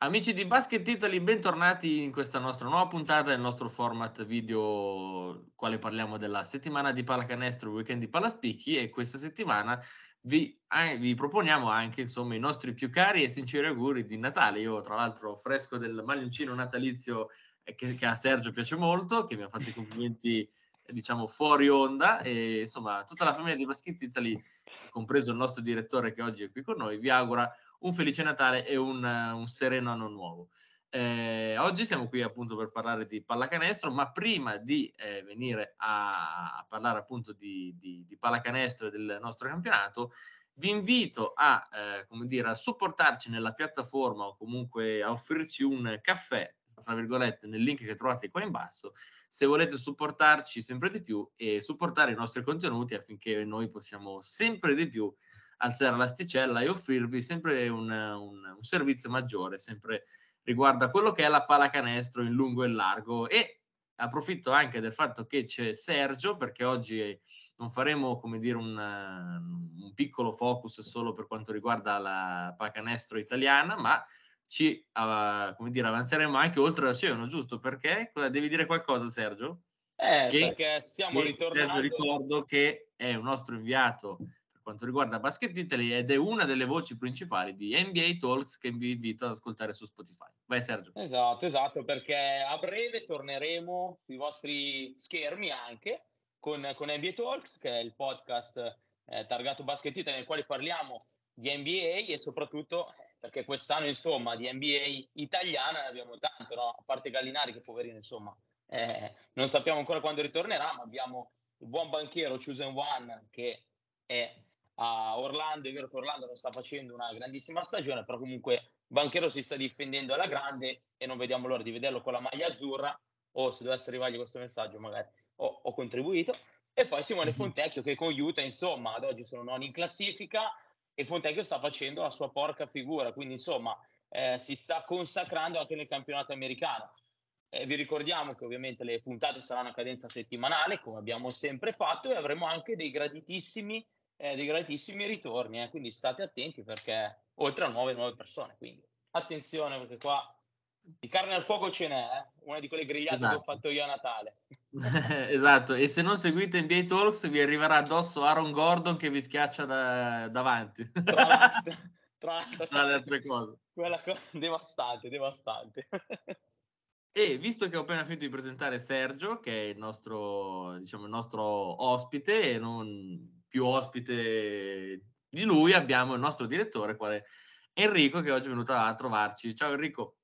Amici di Basket Italy, bentornati in questa nostra nuova puntata del nostro format video, quale parliamo della settimana di pallacanestro, weekend di Palaspicchi e questa settimana vi, eh, vi, proponiamo anche insomma i nostri più cari e sinceri auguri di Natale. Io tra l'altro fresco del maglioncino natalizio eh, che, che, a Sergio piace molto, che mi ha fatto i complimenti diciamo fuori onda e insomma tutta la famiglia di Basket Italy, compreso il nostro direttore che oggi è qui con noi, vi augura un felice Natale e un, un sereno anno nuovo. Eh, oggi siamo qui appunto per parlare di pallacanestro, ma prima di eh, venire a, parlare appunto di, di, di, pallacanestro e del nostro campionato, vi invito a, eh, come dire, a supportarci nella piattaforma o comunque a offrirci un caffè, tra virgolette, nel link che trovate qua in basso, se volete supportarci sempre di più e supportare i nostri contenuti affinché noi possiamo sempre di più alzare l'asticella e offrirvi sempre un, un, un servizio maggiore, sempre riguardo a quello che è la pallacanestro in lungo e largo. E approfitto anche del fatto che c'è Sergio, perché oggi non faremo come dire un, un piccolo focus solo per quanto riguarda la pallacanestro italiana, ma ci uh, come dire, avanzeremo anche oltre l'oceano, giusto? Perché devi dire qualcosa, Sergio? Eh, che, perché stiamo che ritornando. Sergio ricordo che è un nostro inviato quanto riguarda Basket Italy ed è una delle voci principali di NBA Talks che vi invito ad ascoltare su Spotify. Vai Sergio. Esatto, esatto, perché a breve torneremo sui vostri schermi anche con, con NBA Talks, che è il podcast eh, targato Basket Italy nel quale parliamo di NBA e soprattutto perché quest'anno insomma di NBA italiana ne abbiamo tanto, no? a parte Gallinari che poverino insomma eh, non sappiamo ancora quando ritornerà, ma abbiamo il buon banchiero Chosen One che è a Orlando. È vero che Orlando non sta facendo una grandissima stagione, però comunque Banchero si sta difendendo alla grande e non vediamo l'ora di vederlo con la maglia azzurra. O se dovesse arrivargli questo messaggio, magari ho, ho contribuito. E poi Simone mhm. Fontecchio che con Utah, insomma, ad oggi sono noni in classifica e Fontecchio sta facendo la sua porca figura, quindi insomma eh, si sta consacrando anche nel campionato americano. Eh, vi ricordiamo che ovviamente le puntate saranno a cadenza settimanale, come abbiamo sempre fatto, e avremo anche dei graditissimi eh, dei gratissimi ritorni, eh, quindi state attenti perché oltre a nuove nuove persone, quindi attenzione perché qua di carne al fuoco ce n'è, eh? una di quelle grigliate esatto. che ho esatto. fatto io a Natale. esatto, e se non seguite NBA Talks vi arriverà addosso Aaron Gordon che vi schiaccia da, davanti. Tra, l'altro, tra, tra le altre cose. Quella cosa devastante, devastante. E visto che ho appena finito di presentare Sergio, che è il nostro, diciamo, il nostro ospite e non più ospite di lui abbiamo il nostro direttore, quale Enrico, che oggi è venuto a trovarci. Ciao Enrico.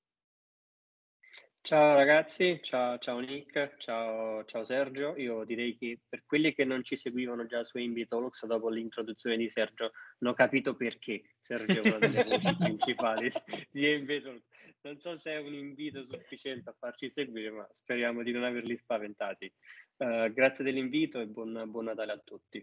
Ciao ragazzi, ciao, ciao Nick, ciao, ciao, Sergio. Io direi che per quelli che non ci seguivano già su Talks dopo l'introduzione di Sergio, non ho capito perché Sergio è una delle voci principali di Talks. Non so se è un invito sufficiente a farci seguire, ma speriamo di non averli spaventati. Uh, grazie dell'invito e buon, buon Natale a tutti.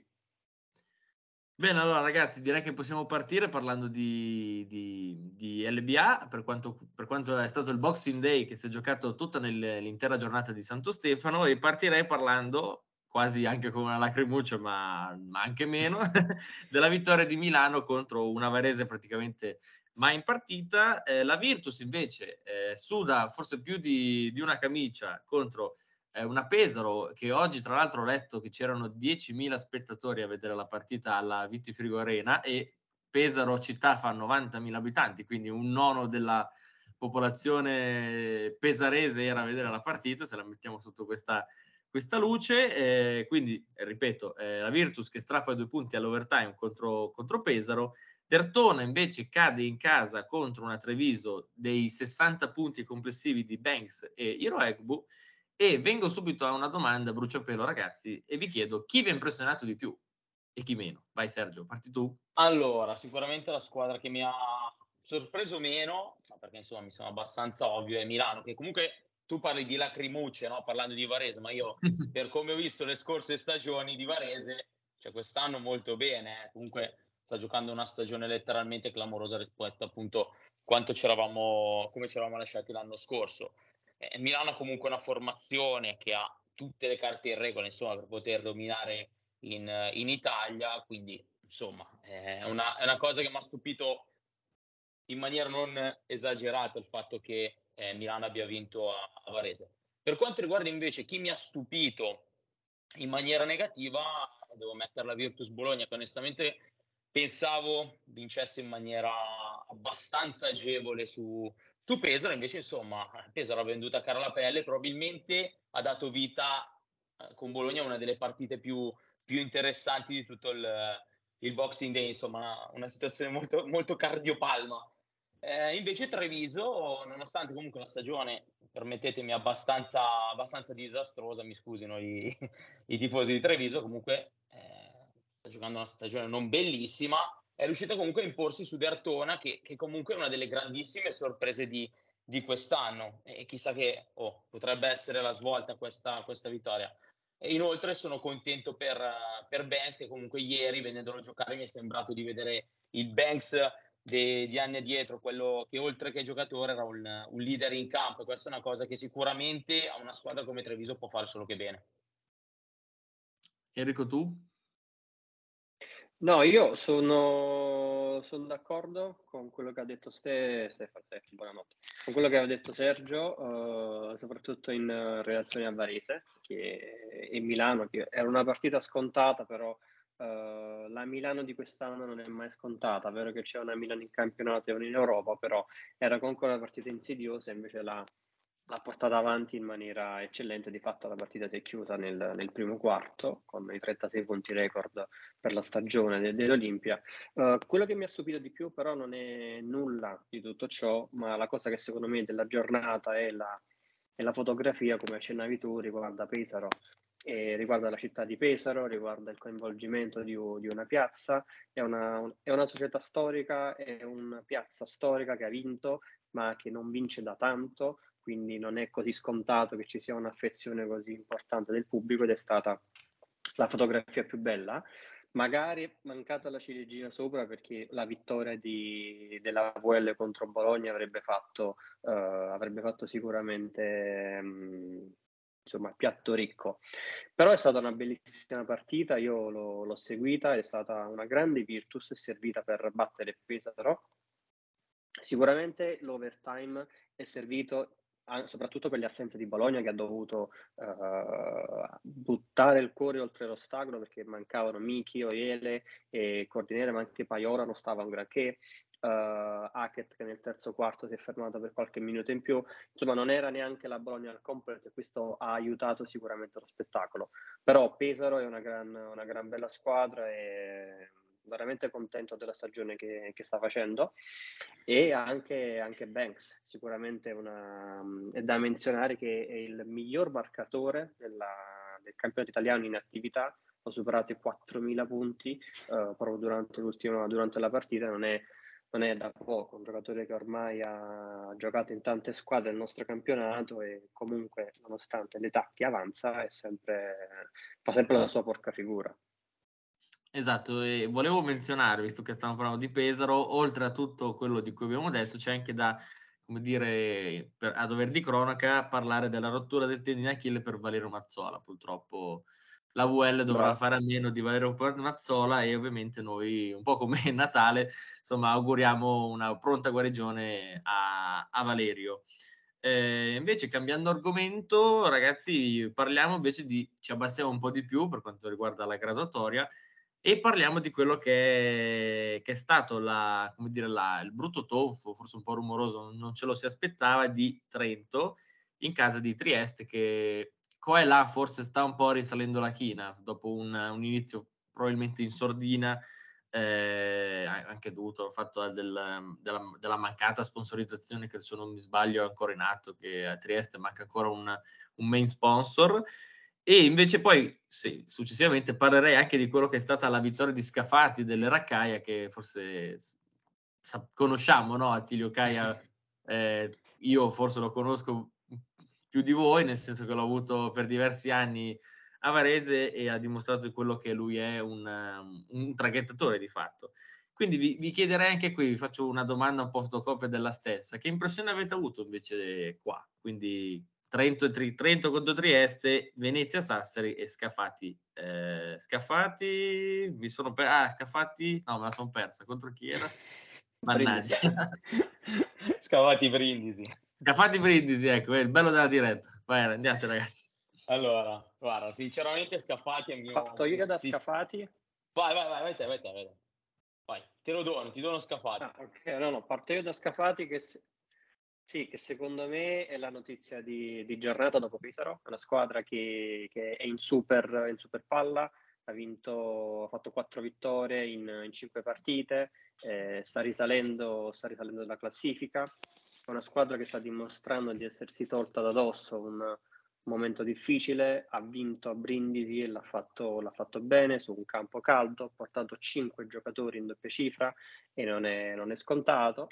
Bene, allora ragazzi, direi che possiamo partire parlando di, di, di LBA, per quanto, per quanto, è stato il Boxing Day che si è giocato tutta l'intera giornata di Santo Stefano e partirei parlando, quasi anche con una lacrimuccia, ma, ma anche meno, della vittoria di Milano contro una Varese praticamente mai in partita. Eh, la Virtus invece eh, suda forse più di, di una camicia contro eh, una Pesaro che oggi tra l'altro ho letto che c'erano 10.000 spettatori a vedere la partita alla Vittifrigo Arena e Pesaro città fa 90.000 abitanti, quindi un nono della popolazione pesarese era a vedere la partita, se la mettiamo sotto questa, questa luce. Eh, quindi, ripeto, eh, la Virtus che strappa due punti all'overtime contro, contro Pesaro. Dertona invece cade in casa contro una Treviso dei 60 punti complessivi di Banks e Iroegbu e vengo subito a una domanda, bruciapelo ragazzi, e vi chiedo chi vi ha impressionato di più e chi meno? Vai Sergio, parti tu. Allora, sicuramente la squadra che mi ha sorpreso meno, perché insomma mi sembra abbastanza ovvio, è Milano, che comunque tu parli di lacrimucce, no? parlando di Varese, ma io per come ho visto le scorse stagioni di Varese, cioè quest'anno molto bene, eh? comunque sta giocando una stagione letteralmente clamorosa rispetto appunto quanto c'eravamo, come ci eravamo lasciati l'anno scorso. Eh, Milano ha comunque una formazione che ha tutte le carte in regola insomma, per poter dominare in, in Italia, quindi insomma è una, è una cosa che mi ha stupito in maniera non esagerata il fatto che eh, Milano abbia vinto a, a Varese. Per quanto riguarda invece chi mi ha stupito in maniera negativa, devo mettere la Virtus Bologna, che onestamente pensavo vincesse in maniera abbastanza agevole su, su Pesaro, invece insomma Pesaro ha venduto a cara la pelle, probabilmente ha dato vita eh, con Bologna a una delle partite più, più interessanti di tutto il, il Boxing Day, insomma una situazione molto, molto cardiopalma. Eh, invece Treviso, nonostante comunque la stagione, permettetemi, abbastanza, abbastanza disastrosa, mi scusino i, i tifosi di Treviso, comunque eh, sta giocando una stagione non bellissima, è riuscita comunque a imporsi su Dertona, che, che comunque è una delle grandissime sorprese di, di quest'anno e chissà che oh, potrebbe essere la svolta questa, questa vittoria. E inoltre sono contento per, per Banks che comunque ieri vedendolo giocare mi è sembrato di vedere il Banks de, di anni addietro, quello che oltre che giocatore era un, un leader in campo. Questa è una cosa che sicuramente a una squadra come Treviso può fare solo che bene. Enrico, tu? No, io sono, sono d'accordo con quello che ha detto Ste, Stefano, buonanotte, con quello che ha detto Sergio, uh, soprattutto in relazione a Varese e Milano, che era una partita scontata, però uh, la Milano di quest'anno non è mai scontata, è vero che c'è una Milano in campionato e una in Europa, però era comunque una partita insidiosa, invece la, l'ha portata avanti in maniera eccellente, di fatto la partita si è chiusa nel, nel primo quarto con i 36 punti record per la stagione de, dell'Olimpia. Uh, quello che mi ha stupito di più però non è nulla di tutto ciò, ma la cosa che secondo me della giornata è la, è la fotografia, come accennavi tu, riguarda Pesaro. E riguarda la città di Pesaro, riguarda il coinvolgimento di, di una piazza, è una, è una, società storica, è una piazza storica che ha vinto, ma che non vince da tanto, quindi non è così scontato che ci sia un'affezione così importante del pubblico ed è stata la fotografia più bella. Magari mancata la ciliegina sopra perché la vittoria di, della VL contro Bologna avrebbe fatto, uh, avrebbe fatto sicuramente um, insomma, piatto ricco. Però è stata una bellissima partita, io l'ho, l'ho seguita, è stata una grande virtus, è servita per battere Pesaro. Sicuramente l'overtime è servito soprattutto per le assenze di Bologna che ha dovuto uh, buttare il cuore oltre l'ostacolo perché mancavano Michi, Oele e Cordinere, ma anche Paiora non stava un granché. Uh, Hackett che nel terzo quarto si è fermato per qualche minuto in più, insomma non era neanche la Bologna al completo e questo ha aiutato sicuramente lo spettacolo, però Pesaro è una gran, una gran bella squadra e veramente contento della stagione che, che sta facendo. E anche, anche Banks sicuramente una, è da menzionare che è il miglior marcatore della, del campionato italiano in attività. Ho superato i 4.000 punti uh, proprio durante, durante la partita. Non è, non è da poco, un giocatore che ormai ha giocato in tante squadre del nostro campionato e comunque nonostante l'età che avanza sempre, fa sempre la sua porca figura. Esatto, e volevo menzionare, visto che stiamo parlando di Pesaro, oltre a tutto quello di cui abbiamo detto, c'è anche da, come dire, per, a dover di cronaca, parlare della rottura del tendine Achille per Valerio Mazzola. Purtroppo la VL dovrà Bravo. fare a meno di Valerio Mazzola e ovviamente noi, un po' come Natale, insomma, auguriamo una pronta guarigione a, a Valerio. Eh, invece, cambiando argomento, ragazzi, parliamo invece di, ci abbassiamo un po' di più per quanto riguarda la graduatoria e parliamo di quello che è, che è stato la, dire, la, il brutto toffo, forse un po' rumoroso, non ce lo si aspettava, di Trento in casa di Trieste che qua e là forse sta un po' risalendo la china dopo un, un inizio probabilmente in sordina, eh, anche dovuto al fatto del, della, della, mancata sponsorizzazione che se non mi sbaglio è ancora in atto, che a Trieste manca ancora un, un main sponsor. E invece poi, sì, successivamente parlerei anche di quello che è stata la vittoria di Scafati delle Raccaia, che forse sa- conosciamo, no? Attilio Caia, eh, io forse lo conosco più di voi, nel senso che l'ho avuto per diversi anni a Varese e ha dimostrato quello che lui è un, un traghettatore di fatto. Quindi vi, vi, chiederei anche qui, vi faccio una domanda un po' fotocopia della stessa, che impressione avete avuto invece qua? Quindi Trento, Tri- Trento contro Trieste, Venezia, Sassari e Scafati. Eh, Scafati, mi sono perso. Ah, Scafati, no, me la sono persa. Contro chi era? Mannaggia. Scavati Brindisi. Scavati Brindisi, ecco, è il bello della diretta. Vai, andiamo ragazzi. Allora, guarda, sinceramente Scafati è il mio... Fatto io da Scafati? Vai, vai, vai, vai te, vai te, vai te. Vai, te lo dono, ti dono Scafati. Ah, ok, no, no, parto io da Scafati che... Se... Sì, che secondo me è la notizia di, di giornata dopo Pesaro, una squadra che, che è in super, in super palla, ha vinto, ha fatto quattro vittorie in, in cinque partite, eh, sta, risalendo, sta risalendo la classifica, è una squadra che sta dimostrando di essersi tolta da dosso un momento difficile, ha vinto a Brindisi e l'ha fatto, l'ha fatto bene su un campo caldo, ha portato cinque giocatori in doppia cifra e non è, non è scontato.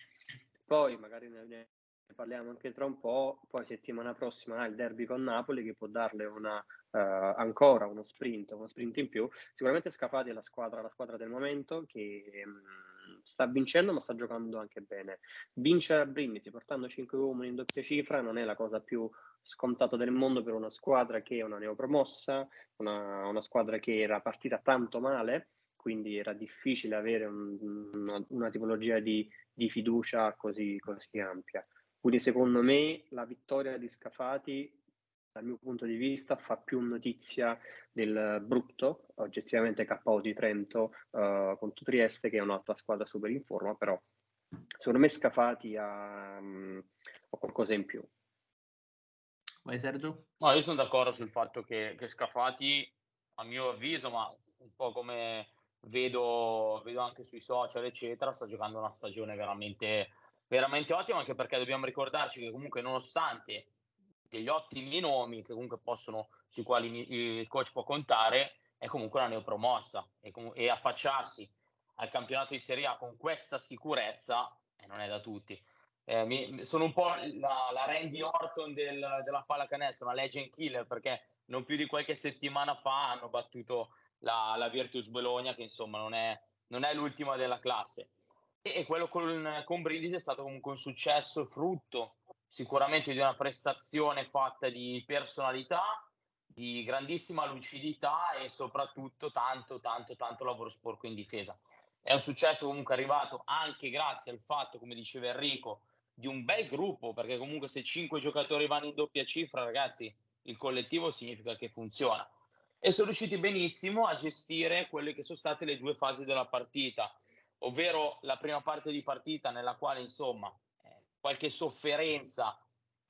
Poi magari ne, ne parliamo anche tra un po', poi settimana prossima ha il derby con Napoli che può darle una, uh, ancora uno sprint, uno sprint in più. Sicuramente Scafati è la squadra, la squadra del momento che um, sta vincendo ma sta giocando anche bene. Vincere a Brindisi portando 5 uomini in doppia cifra non è la cosa più scontata del mondo per una squadra che è una neopromossa, una, una squadra che era partita tanto male, quindi era difficile avere un, una, una, tipologia di, di fiducia così, così ampia. Quindi secondo me la vittoria di Scafati, dal mio punto di vista, fa più notizia del brutto, oggettivamente KO di Trento uh, contro Trieste, che è un'altra squadra super in forma, però secondo me Scafati ha, um, ha qualcosa in più. Vai Sergio? No, io sono d'accordo sul fatto che, che Scafati, a mio avviso, ma un po' come vedo, vedo anche sui social, eccetera, sta giocando una stagione veramente veramente ottimo anche perché dobbiamo ricordarci che comunque nonostante degli ottimi nomi che comunque possono, sui quali il coach può contare, è comunque una neopromossa e, com- e affacciarsi al campionato di Serie A con questa sicurezza eh, non è da tutti. Eh, mi, sono un po' la, la Randy Orton del, della pallacanestro, una legend killer perché non più di qualche settimana fa hanno battuto la, la Virtus Bologna che insomma non è, non è l'ultima della classe e quello con, con Brindisi è stato comunque un successo frutto sicuramente di una prestazione fatta di personalità, di grandissima lucidità e soprattutto tanto, tanto, tanto lavoro sporco in difesa. È un successo comunque arrivato anche grazie al fatto, come diceva Enrico, di un bel gruppo, perché comunque se cinque giocatori vanno in doppia cifra, ragazzi, il collettivo significa che funziona. E sono riusciti benissimo a gestire quelle che sono state le due fasi della partita ovvero la prima parte di partita nella quale insomma eh, qualche sofferenza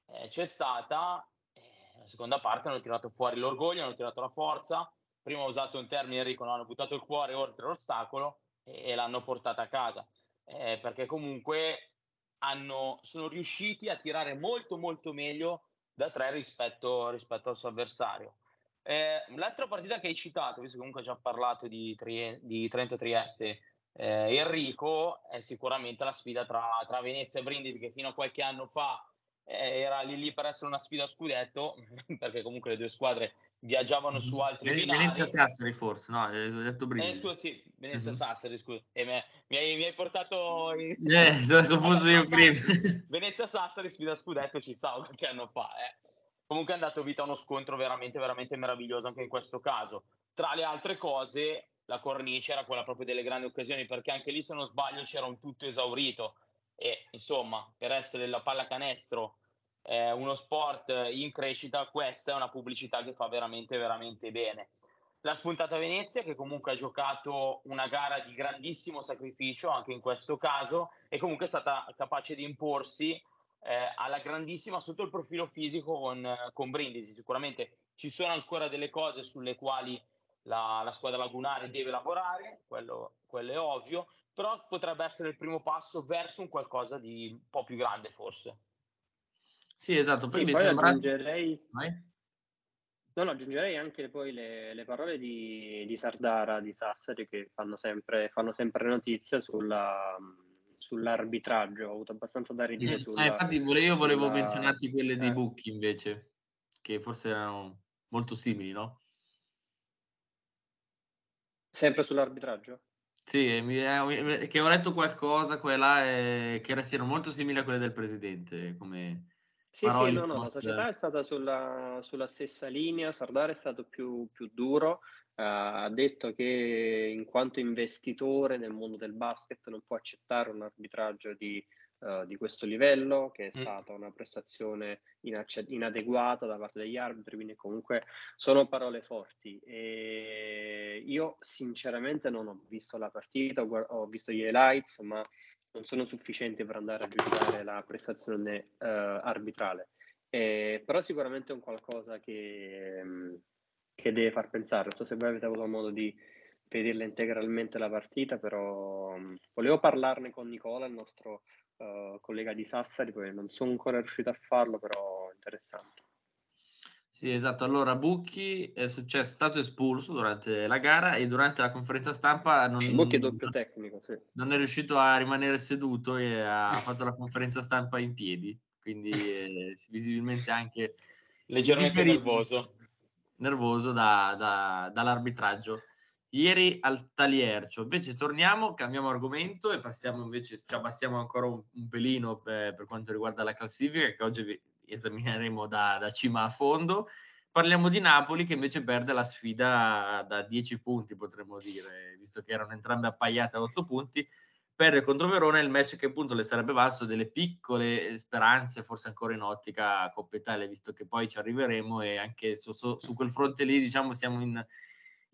eh, c'è stata, eh, la seconda parte hanno tirato fuori l'orgoglio, hanno tirato la forza, prima ho usato un termine Enrico, no? hanno buttato il cuore oltre l'ostacolo e, e l'hanno portata a casa, eh, perché comunque hanno, sono riusciti a tirare molto molto meglio da tre rispetto, rispetto al suo avversario. Eh, l'altra partita che hai citato, visto che comunque ho già parlato di, Trie, di Trento Trieste eh, Enrico è sicuramente la sfida tra, tra, Venezia e Brindisi che fino a qualche anno fa eh, era lì lì per essere una sfida a scudetto perché comunque le due squadre viaggiavano su altri Ven- binari Venezia Sassari forse, no? Hai detto Brindisi. Eh, scusa, sì, Venezia uh-huh. Sassari, scusa. Eh, mi, mi, hai, mi, hai, portato in... Eh, sono confuso io prima. Venezia Sassari sfida a scudetto ci stavo qualche anno fa, eh. Comunque è andato vita a uno scontro veramente, veramente meraviglioso anche in questo caso. Tra le altre cose, la cornice era quella proprio delle grandi occasioni, perché anche lì, se non sbaglio, c'era un tutto esaurito. E insomma, per essere la pallacanestro eh, uno sport in crescita, questa è una pubblicità che fa veramente, veramente bene. La spuntata Venezia, che comunque ha giocato una gara di grandissimo sacrificio anche in questo caso, e comunque è stata capace di imporsi eh, alla grandissima sotto il profilo fisico con, con Brindisi. Sicuramente ci sono ancora delle cose sulle quali la, la squadra lagunare deve lavorare, quello, quello, è ovvio, però potrebbe essere il primo passo verso un qualcosa di un po' più grande forse. Sì, esatto. Poi, sì, mi poi sembra... aggiungerei... No, no, aggiungerei anche poi le, le parole di, di, Sardara, di Sassari, che fanno sempre, fanno sempre notizia sulla, sull'arbitraggio. Ho avuto abbastanza da ridire mm. sulla... Eh, infatti io volevo sulla... menzionarti quelle dei eh. Bucchi invece, che forse erano molto simili, no? Sempre sull'arbitraggio? Sì, mi, che ho letto qualcosa, quella è, che siano molto simili a quelle del presidente. Come sì, sì, no, no, la società è stata sulla, sulla stessa linea, Sardar è stato più, più duro, ha detto che in quanto investitore nel mondo del basket non può accettare un arbitraggio di, uh, di questo livello, che è mm. stata una prestazione inacce- inadeguata da parte degli arbitri, quindi comunque sono parole forti. E io sinceramente non ho visto la partita, ho, ho visto gli highlights, ma non sono sufficienti per andare a giudicare la prestazione uh, arbitrale. Eh, però sicuramente è un qualcosa che, mm, che deve far pensare. Non so se voi avete avuto modo di vederla integralmente la partita, però um, volevo parlarne con Nicola, il nostro uh, collega di Sassari, poi non sono ancora riuscito a farlo, però interessante. Sì, esatto. Allora, Bucchi è, successo, è stato espulso durante la gara e durante la conferenza stampa non, sì, Bucchi è doppio tecnico, sì. non è riuscito a rimanere seduto e ha fatto la conferenza stampa in piedi, quindi è visibilmente anche leggermente nervoso nervoso da, da, dall'arbitraggio. Ieri al Taliercio, invece torniamo, cambiamo argomento e passiamo invece, ci abbassiamo ancora un, un pelino per, per, quanto riguarda la classifica che oggi esamineremo da, da cima a fondo. Parliamo di Napoli che invece perde la sfida da 10 punti, potremmo dire, visto che erano entrambe appaiate a 8 punti perde contro Verona il match che appunto le sarebbe valso delle piccole speranze, forse ancora in ottica Coppa Italia, visto che poi ci arriveremo e anche su, su, su quel fronte lì diciamo siamo in,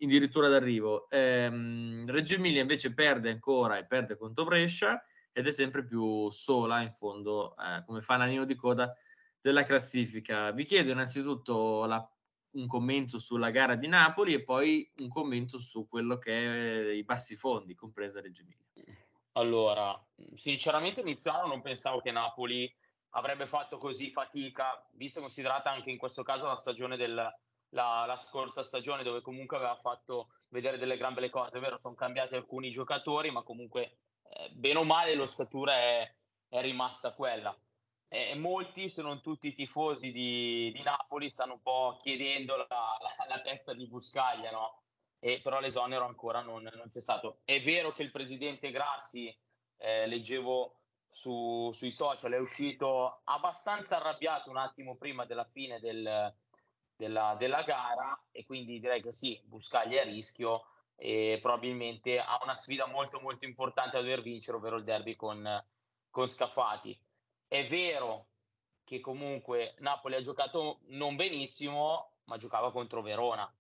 addirittura d'arrivo. Ehm, Reggio Emilia invece perde ancora e perde contro Brescia ed è sempre più sola in fondo eh, come fanalino di coda della classifica. Vi chiedo innanzitutto la, un commento sulla gara di Napoli e poi un commento su quello che è i bassi fondi, compresa Reggio Emilia. Allora, sinceramente iniziano non pensavo che Napoli avrebbe fatto così fatica, visto considerata anche in questo caso la stagione del, la, la, scorsa stagione dove comunque aveva fatto vedere delle gran belle cose, è vero, sono cambiati alcuni giocatori, ma comunque eh, bene o male l'ossatura è, è rimasta quella. E molti, se non tutti i tifosi di, di Napoli, stanno un po' chiedendo la, la, la testa di Buscaglia, no? e però l'esonero ancora non, non, c'è stato. È vero che il presidente Grassi, eh, leggevo su, sui social, è uscito abbastanza arrabbiato un attimo prima della fine del, della, della, gara e quindi direi che sì, Buscaglia è a rischio e probabilmente ha una sfida molto molto importante da dover vincere, ovvero il derby con, con Scafati. È vero che comunque Napoli ha giocato non benissimo, ma giocava contro Verona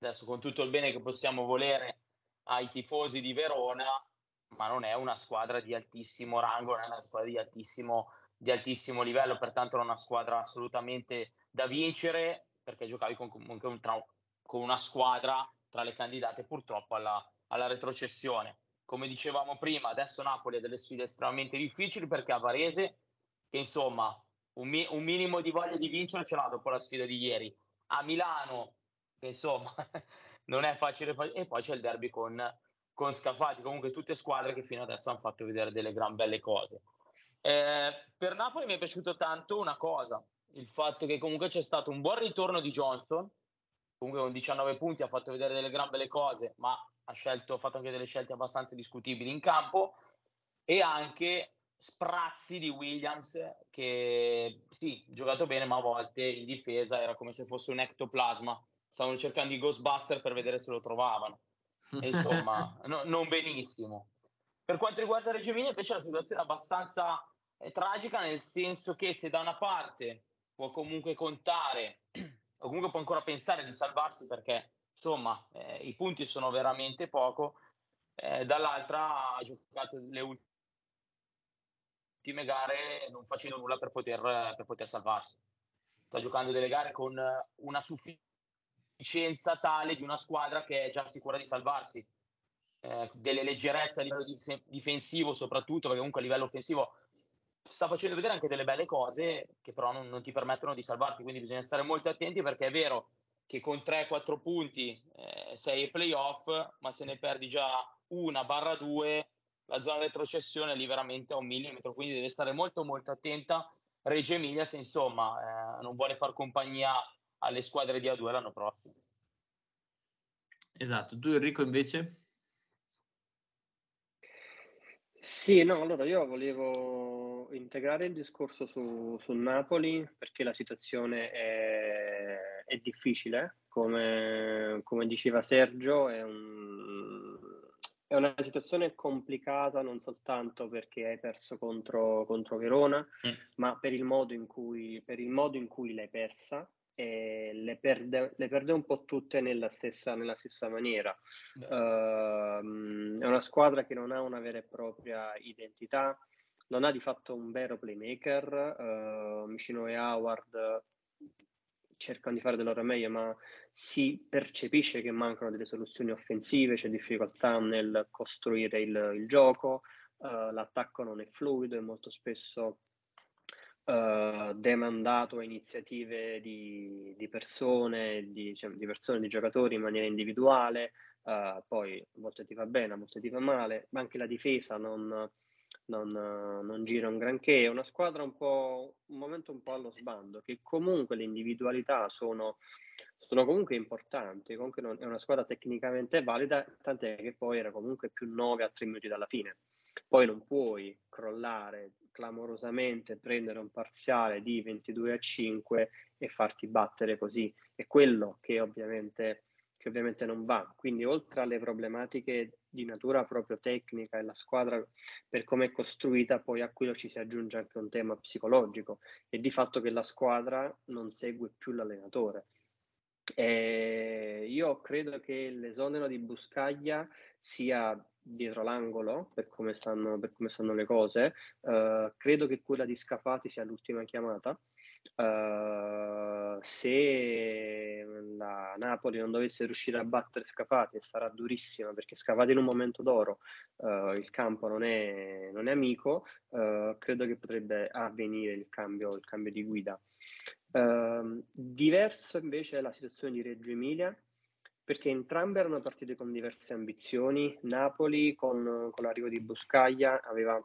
adesso con tutto il bene che possiamo volere ai tifosi di Verona, ma non è una squadra di altissimo rango, non è una squadra di altissimo, di altissimo livello, pertanto è una squadra assolutamente da vincere, perché giocavi con, con, tra, con una squadra tra le candidate purtroppo alla, alla retrocessione. Come dicevamo prima, adesso Napoli ha delle sfide estremamente difficili perché ha Varese, che insomma un, mi, un minimo di voglia di vincere ce l'ha dopo la sfida di ieri. A Milano che insomma non è facile. E poi c'è il derby con, con Scafati, comunque tutte squadre che fino adesso hanno fatto vedere delle gran belle cose. Eh, per Napoli mi è piaciuto tanto una cosa, il fatto che comunque c'è stato un buon ritorno di Johnston, comunque con 19 punti ha fatto vedere delle gran belle cose, ma ha, scelto, ha fatto anche delle scelte abbastanza discutibili in campo e anche sprazzi di Williams che sì, giocato bene, ma a volte in difesa era come se fosse un ectoplasma stavano cercando i Ghostbuster per vedere se lo trovavano. E insomma, no, non benissimo. Per quanto riguarda Reggio Emilia, invece la situazione è abbastanza eh, tragica, nel senso che se da una parte può comunque contare, o comunque può ancora pensare di salvarsi perché insomma eh, i punti sono veramente poco, eh, dall'altra ha giocato le ultime gare non facendo nulla per poter, per poter salvarsi. Sta giocando delle gare con una sufficienza tale di una squadra che è già sicura di salvarsi. Eh, delle leggerezze a livello di, difensivo, soprattutto perché comunque a livello offensivo sta facendo vedere anche delle belle cose che però non, non ti permettono di salvarti. Quindi bisogna stare molto attenti perché è vero che con 3-4 punti eh, sei ai playoff, ma se ne perdi già una barra due, la zona retrocessione è lì veramente a un millimetro. Quindi deve stare molto molto attenta Reggio Emilia se insomma eh, non vuole far compagnia alle squadre di A2 l'anno prossimo. Esatto, tu Enrico invece? Sì, no, allora io volevo integrare il discorso su, su Napoli perché la situazione è, è difficile, come, come diceva Sergio, è, un, è, una situazione complicata non soltanto perché hai perso contro, contro Verona, mm. ma per il, modo in cui, per il modo in cui l'hai persa e le perde, le perde un po' tutte nella stessa, nella stessa maniera. Uh, è una squadra che non ha una vera e propria identità, non ha di fatto un vero playmaker. Uh, Micino e Howard cercano di fare del loro meglio, ma si percepisce che mancano delle soluzioni offensive, c'è difficoltà nel costruire il, il gioco, uh, l'attacco non è fluido e molto spesso uh, demandato a iniziative di, di persone, di, cioè, di, persone, di giocatori in maniera individuale, uh, poi a volte ti va bene, a volte ti va male, ma anche la difesa non, non, non, gira un granché, è una squadra un po', un momento un po' allo sbando, che comunque le individualità sono, sono comunque importanti, comunque non, è una squadra tecnicamente valida, tant'è che poi era comunque più 9 a 3 minuti dalla fine. Poi non puoi crollare clamorosamente, prendere un parziale di 22 a 5 e farti battere così. È quello che ovviamente, che ovviamente non va. Quindi oltre alle problematiche di natura proprio tecnica e la squadra per come è costruita, poi a quello ci si aggiunge anche un tema psicologico e di fatto che la squadra non segue più l'allenatore. E io credo che l'esonero di Buscaglia sia dietro l'angolo per come stanno, per come stanno le cose. Uh, credo che quella di Scafati sia l'ultima chiamata. Uh, se la Napoli non dovesse riuscire a battere Scafati sarà durissima perché Scafati in un momento d'oro uh, il campo non è, non è amico, credo che potrebbe avvenire il cambio, il cambio di guida. Ehm, diverso invece è la situazione di Reggio Emilia perché entrambe erano partite con diverse ambizioni. Napoli, con, con l'arrivo di Buscaglia, aveva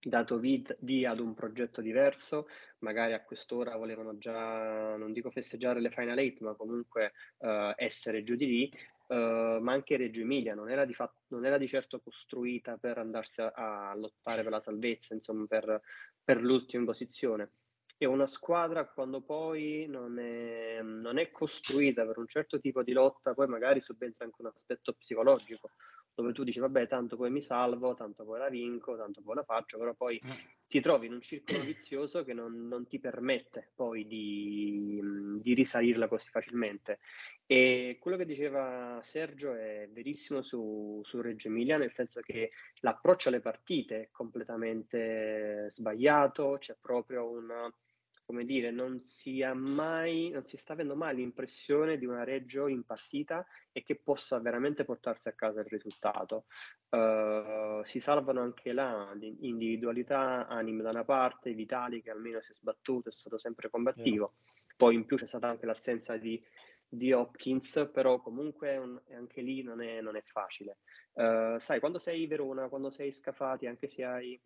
dato via ad un progetto diverso, magari a quest'ora volevano già, non dico festeggiare le Final Eight, ma comunque uh, essere giù di lì, uh, ma anche Reggio Emilia non era, di fatto, non era di certo costruita per andarsi a, a lottare per la salvezza, insomma per, per l'ultima posizione. È una squadra quando poi non è, non è, costruita per un certo tipo di lotta, poi magari subentra anche un aspetto psicologico, dove tu dici vabbè tanto poi mi salvo, tanto poi la vinco, tanto poi la faccio, però poi mm. ti trovi in un circolo vizioso che non, non ti permette poi di, di, risalirla così facilmente. E quello che diceva Sergio è verissimo su, su Reggio Emilia, nel senso che l'approccio alle partite è completamente sbagliato, c'è proprio una come dire, non si ha mai, non si sta avendo mai l'impressione di una Reggio in partita e che possa veramente portarsi a casa il risultato. Uh, si salvano anche là individualità, anime da una parte, Vitali che almeno si è sbattuto, è stato sempre combattivo. Yeah. Poi in più c'è stata anche l'assenza di, di Hopkins, però comunque un, anche lì non è, non è facile. Uh, sai, quando sei Verona, quando sei Scafati, anche se hai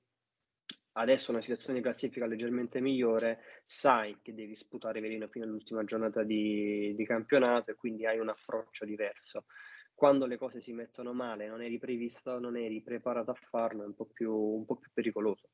adesso una situazione di classifica leggermente migliore, sai che devi sputare veleno fino all'ultima giornata di, di, campionato e quindi hai un approccio diverso. Quando le cose si mettono male, non eri previsto, non eri preparato a farlo, è un po' più, un po più pericoloso.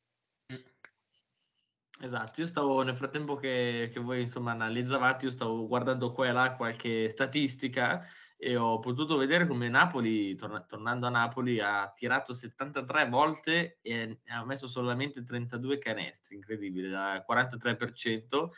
Esatto, io stavo nel frattempo che, che voi insomma analizzavate, io stavo guardando qua e là qualche statistica e ho potuto vedere come Napoli, torna, tornando a Napoli, ha tirato 73 volte e ha messo solamente 32 canestri, incredibile, da 43%.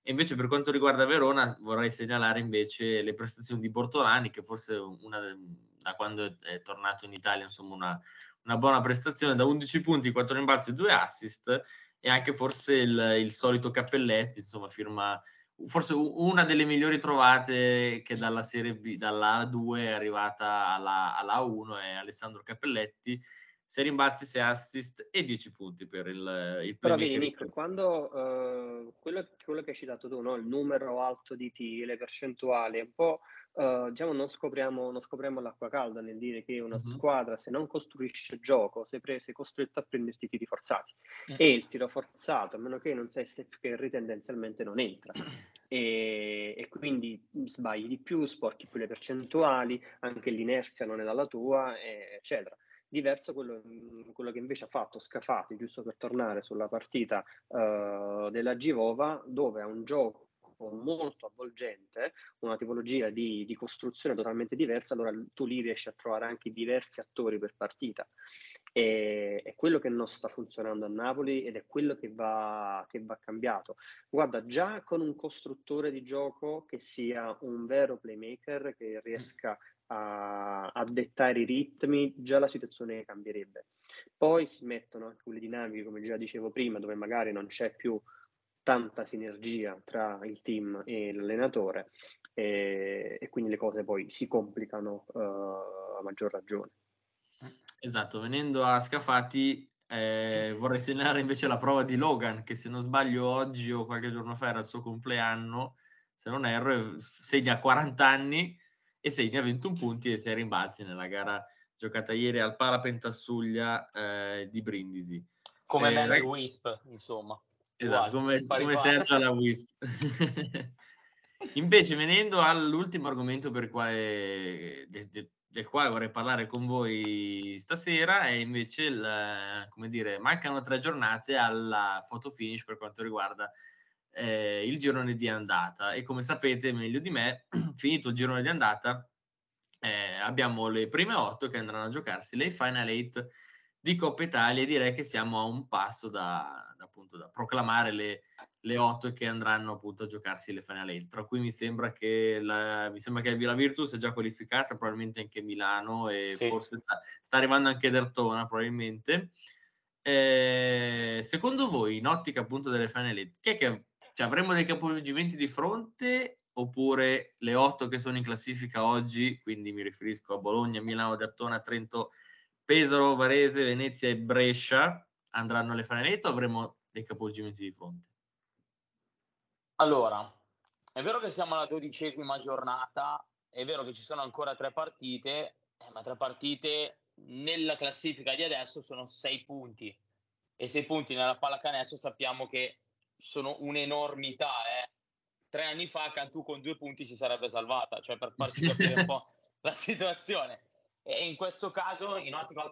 E invece per quanto riguarda Verona vorrei segnalare invece le prestazioni di Bortolani, che forse una, da quando è tornato in Italia, insomma una, una buona prestazione, da 11 punti, 4 rimbalzi e 2 assist, e anche forse il, il solito Cappelletti, insomma firma forse una delle migliori trovate che dalla Serie B, dalla A2 è arrivata alla, alla A1 è Alessandro Cappelletti, 6 rimbalzi, 6 assist e 10 punti per il, il Però vedi Nick, quando uh, quello, quello, che hai citato tu, no? il numero alto di T, le percentuali, un po' uh, diciamo non scopriamo, non scopriamo, l'acqua calda nel dire che una mm-hmm. squadra se non costruisce gioco sei, pre- sei costretto a prenderti tiri forzati mm-hmm. e il tiro forzato a meno che non sei Steph Curry tendenzialmente non entra e, e, quindi sbagli di più, sporchi più le percentuali anche l'inerzia non è dalla tua eccetera diverso quello, quello, che invece ha fatto Scafati, giusto per tornare sulla partita uh, della Givova, dove ha un gioco molto avvolgente, una tipologia di, di, costruzione totalmente diversa, allora tu lì riesci a trovare anche diversi attori per partita. E, è quello che non sta funzionando a Napoli ed è quello che va, che va cambiato. Guarda, già con un costruttore di gioco che sia un vero playmaker, che riesca a, a dettare i ritmi, già la situazione cambierebbe. Poi si mettono anche quelle dinamiche, come già dicevo prima, dove magari non c'è più tanta sinergia tra il team e l'allenatore e, e quindi le cose poi si complicano uh, a maggior ragione. Esatto, venendo a Scafati, eh, vorrei segnalare invece la prova di Logan, che se non sbaglio oggi o qualche giorno fa era il suo compleanno, se non erro, segna 40 anni e segna 21 punti e si rimbalzi nella gara giocata ieri al Pala Pentassuglia eh, di Brindisi. Come eh, nel Wisp, insomma. Esatto, come, come Sergio alla Wisp. Invece, venendo all'ultimo argomento per quale, de, de, del quale vorrei parlare con voi stasera, è invece il, come dire, mancano tre giornate alla photo finish per quanto riguarda eh, il girone di andata. E come sapete meglio di me, finito il girone di andata, eh, abbiamo le prime otto che andranno a giocarsi le Final Eight di Coppa Italia e direi che siamo a un passo da, da, appunto, da proclamare le, le otto che andranno appunto a giocarsi le Final Eight, tra cui mi sembra che la, mi sembra che Villa Virtus è già qualificata, probabilmente anche Milano e sì. forse sta, sta, arrivando anche Dertona probabilmente. Eh, secondo voi, in ottica appunto delle Final Eight, chi è che cioè, avremo dei capovolgimenti di fronte oppure le otto che sono in classifica oggi, quindi mi riferisco a Bologna, Milano, Dertona, Trento, Pesaro, Varese, Venezia e Brescia, andranno alle fanalette o avremo dei capovolgimenti di fronte? Allora, è vero che siamo alla dodicesima giornata, è vero che ci sono ancora tre partite, eh, ma tre partite nella classifica di adesso sono sei punti e sei punti nella pallacanestro sappiamo che sono un'enormità, eh tre anni fa Cantù con due punti si sarebbe salvata, cioè per farsi capire un po' la situazione. E in questo caso, in ottica,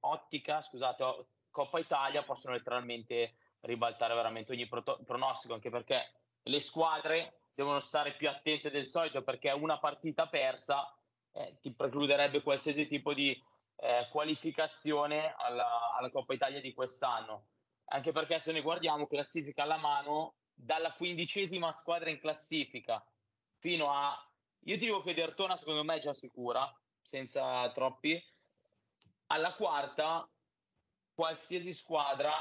ottica scusate, Coppa Italia possono letteralmente ribaltare veramente ogni pro- pronostico, anche perché le squadre devono stare più attente del solito perché una partita persa eh, ti precluderebbe qualsiasi tipo di eh, qualificazione alla, alla Coppa Italia di quest'anno. Anche perché se ne guardiamo classifica alla mano, dalla quindicesima squadra in classifica fino a... Io ti dico che Dertona secondo me è già sicura, senza troppi. Alla quarta, qualsiasi squadra,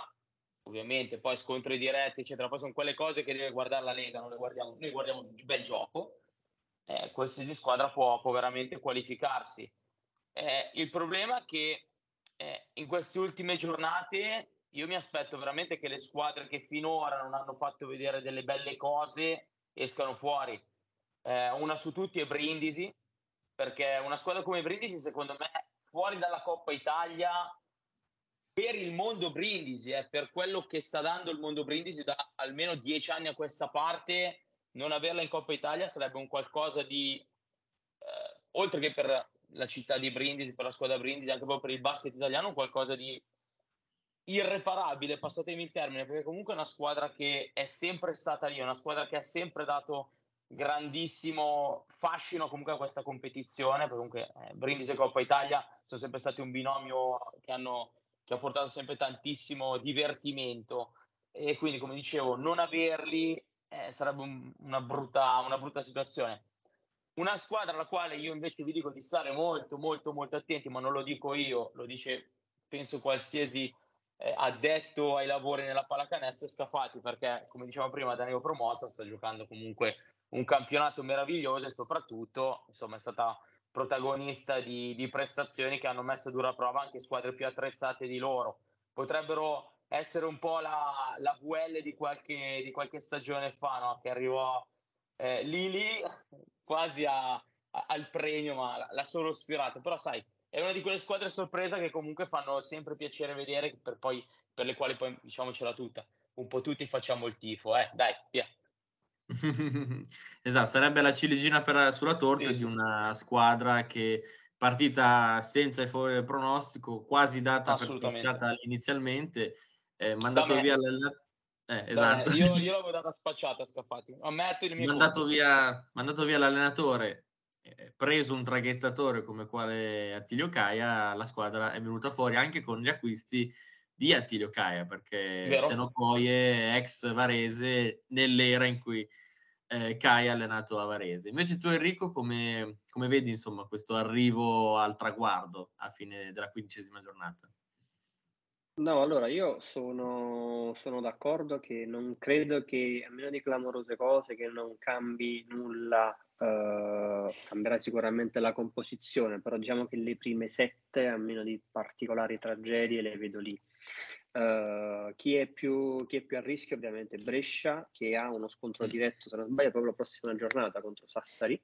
ovviamente poi scontri diretti, eccetera, poi sono quelle cose che deve guardare la Lega, non le guardiamo, noi guardiamo un bel gioco. Eh, qualsiasi squadra può, può veramente qualificarsi. Eh, il problema è che eh, in queste ultime giornate io mi aspetto veramente che le squadre che finora non hanno fatto vedere delle belle cose escano fuori. Eh, una su tutti è Brindisi, perché una squadra come Brindisi, secondo me, fuori dalla Coppa Italia, per il mondo Brindisi, eh, per quello che sta dando il mondo Brindisi da almeno dieci anni a questa parte, non averla in Coppa Italia sarebbe un qualcosa di, eh, oltre che per la città di Brindisi, per la squadra Brindisi, anche proprio per il basket italiano, qualcosa di irreparabile, passatemi il termine, perché comunque è una squadra che è sempre stata lì, è una squadra che ha sempre dato grandissimo fascino comunque a questa competizione, comunque eh, Brindisi e Coppa Italia sono sempre stati un binomio che, hanno, che ha portato sempre tantissimo divertimento e quindi come dicevo non averli eh, sarebbe un, una, brutta, una brutta situazione. Una squadra alla quale io invece vi dico di stare molto molto molto attenti, ma non lo dico io, lo dice penso qualsiasi eh, addetto ai lavori nella pallacanestro Scafati perché come dicevamo prima Danilo Promossa sta giocando comunque un campionato meraviglioso e soprattutto insomma è stata protagonista di, di prestazioni che hanno messo a dura prova anche squadre più attrezzate di loro potrebbero essere un po' la, la VL di qualche, di qualche stagione fa no? che arrivò eh, lì lì quasi a, a, al premio ma l'ha solo sfiorato però sai è una di quelle squadre sorpresa che comunque fanno sempre piacere vedere, per, poi, per le quali poi diciamocela tutta, un po' tutti facciamo il tifo, eh, dai, via. esatto, sarebbe la ciliegina per, sulla torta sì, di una squadra che partita senza il pronostico, quasi data per inizialmente, eh, mandato via l'allenatore Eh, esatto. Beh, io, io l'avevo data spacciata a Scaffati. Ammetto il mio mandato via, mandato via l'allenatore, eh, preso un traghettatore come quale Attilio Caia, la squadra è venuta fuori anche con gli acquisti di Attilio Caia, perché Vero. Steno Coie, ex Varese, nell'era in cui eh, Caia ha allenato a Varese. Invece tu Enrico, come, come vedi insomma questo arrivo al traguardo a fine della quindicesima giornata? No, allora io sono, sono d'accordo che non credo che, a meno di clamorose cose, che non cambi nulla, eh, cambierà sicuramente la composizione, però diciamo che le prime sette, a meno di particolari tragedie, le vedo lì. Uh, chi, è più, chi, è più, a rischio ovviamente Brescia che ha uno scontro mm. diretto se non sbaglio proprio la prossima giornata contro Sassari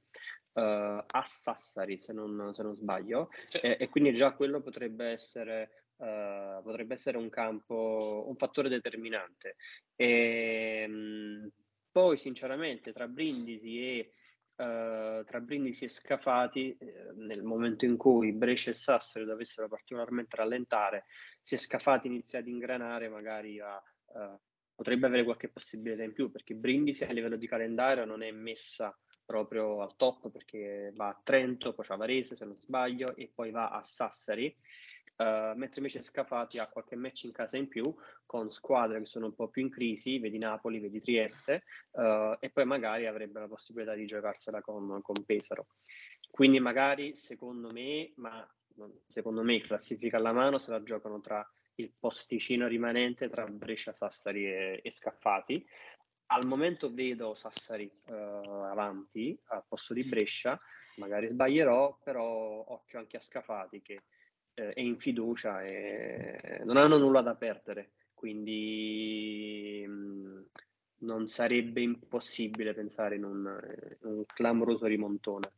uh, a Sassari se non, se non sbaglio sì. e, e, quindi già quello potrebbe essere uh, potrebbe essere un campo un fattore determinante e, um, poi sinceramente tra Brindisi e Uh, tra Brindisi e Scafati, eh, nel momento in cui Brescia e Sassari dovessero particolarmente rallentare, se Scafati inizia ad ingranare, magari uh, uh, potrebbe avere qualche possibilità in più, perché Brindisi a livello di calendario non è messa proprio al top, perché va a Trento, poi a Varese se non sbaglio, e poi va a Sassari. Uh, mentre invece Scafati ha qualche match in casa in più con squadre che sono un po' più in crisi, vedi Napoli, vedi Trieste, uh, e poi magari avrebbe la possibilità di giocarsela con, con Pesaro. Quindi magari, secondo me, ma secondo me classifica alla mano, se la giocano tra il posticino rimanente tra Brescia, Sassari e, e Scaffati. Al momento vedo Sassari uh, avanti al posto di Brescia, magari sbaglierò, però occhio anche a Scafati che eh, è in fiducia e non hanno nulla da perdere, quindi mh, mm, non sarebbe impossibile pensare in un, in un clamoroso rimontone.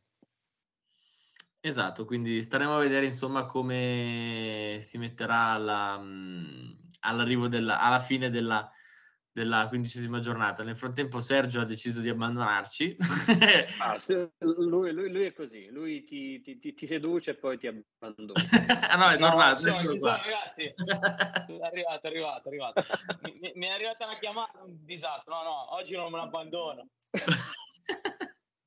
Esatto, quindi staremo a vedere insomma come si metterà alla, mh, all'arrivo della, alla fine della, della quindicesima giornata. Nel frattempo Sergio ha deciso di abbandonarci. ah, lui, lui, lui, è così, lui ti, ti, ti, ti, seduce e poi ti abbandona. ah no, è. No, ci sono, ragazzi, è arrivato, è arrivato, è arrivato. Mi, mi, è arrivata una chiamata, un disastro. No, no, oggi non me l'abbandono.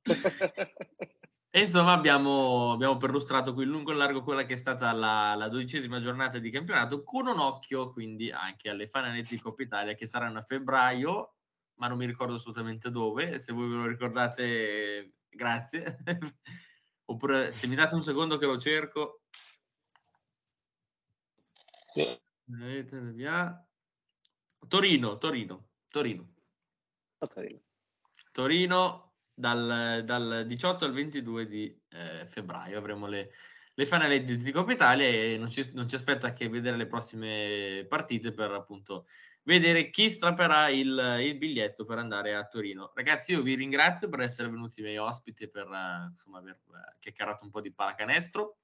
E insomma abbiamo, abbiamo, perlustrato qui lungo e largo quella che è stata la, la, dodicesima giornata di campionato con un occhio quindi anche alle Fananetti di Coppa Italia che saranno a febbraio, ma non mi ricordo assolutamente dove, se voi ve lo ricordate grazie, oppure se mi date un secondo che lo cerco. Via. Torino, Torino, Torino. Torino. Torino dal, dal 18 al 22 di eh, febbraio avremo le, le finali di Coppa Italia e non ci, non ci, aspetta che vedere le prossime partite per appunto vedere chi strapperà il, il, biglietto per andare a Torino. Ragazzi, io vi ringrazio per essere venuti miei ospiti per insomma aver uh, chiacchierato un po' di pallacanestro.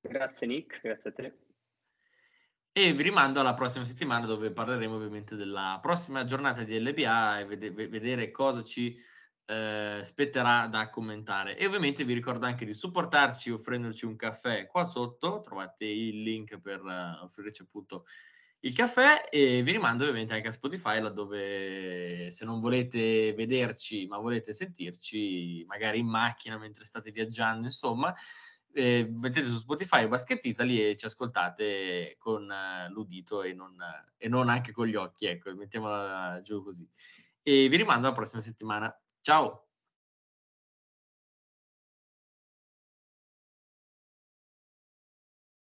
Grazie Nick, grazie a te. E vi rimando alla prossima settimana dove parleremo ovviamente della prossima giornata di LBA e ved- vedere cosa ci eh, spetterà da commentare. E ovviamente vi ricordo anche di supportarci offrendoci un caffè qua sotto, trovate il link per uh, offrirci appunto il caffè e vi rimando ovviamente anche a Spotify laddove se non volete vederci ma volete sentirci magari in macchina mentre state viaggiando insomma eh, mettete su Spotify Basket Italy e ci ascoltate con uh, l'udito e non, uh, e non, anche con gli occhi, ecco, mettiamola giù così. E vi rimando alla prossima settimana. Ciao!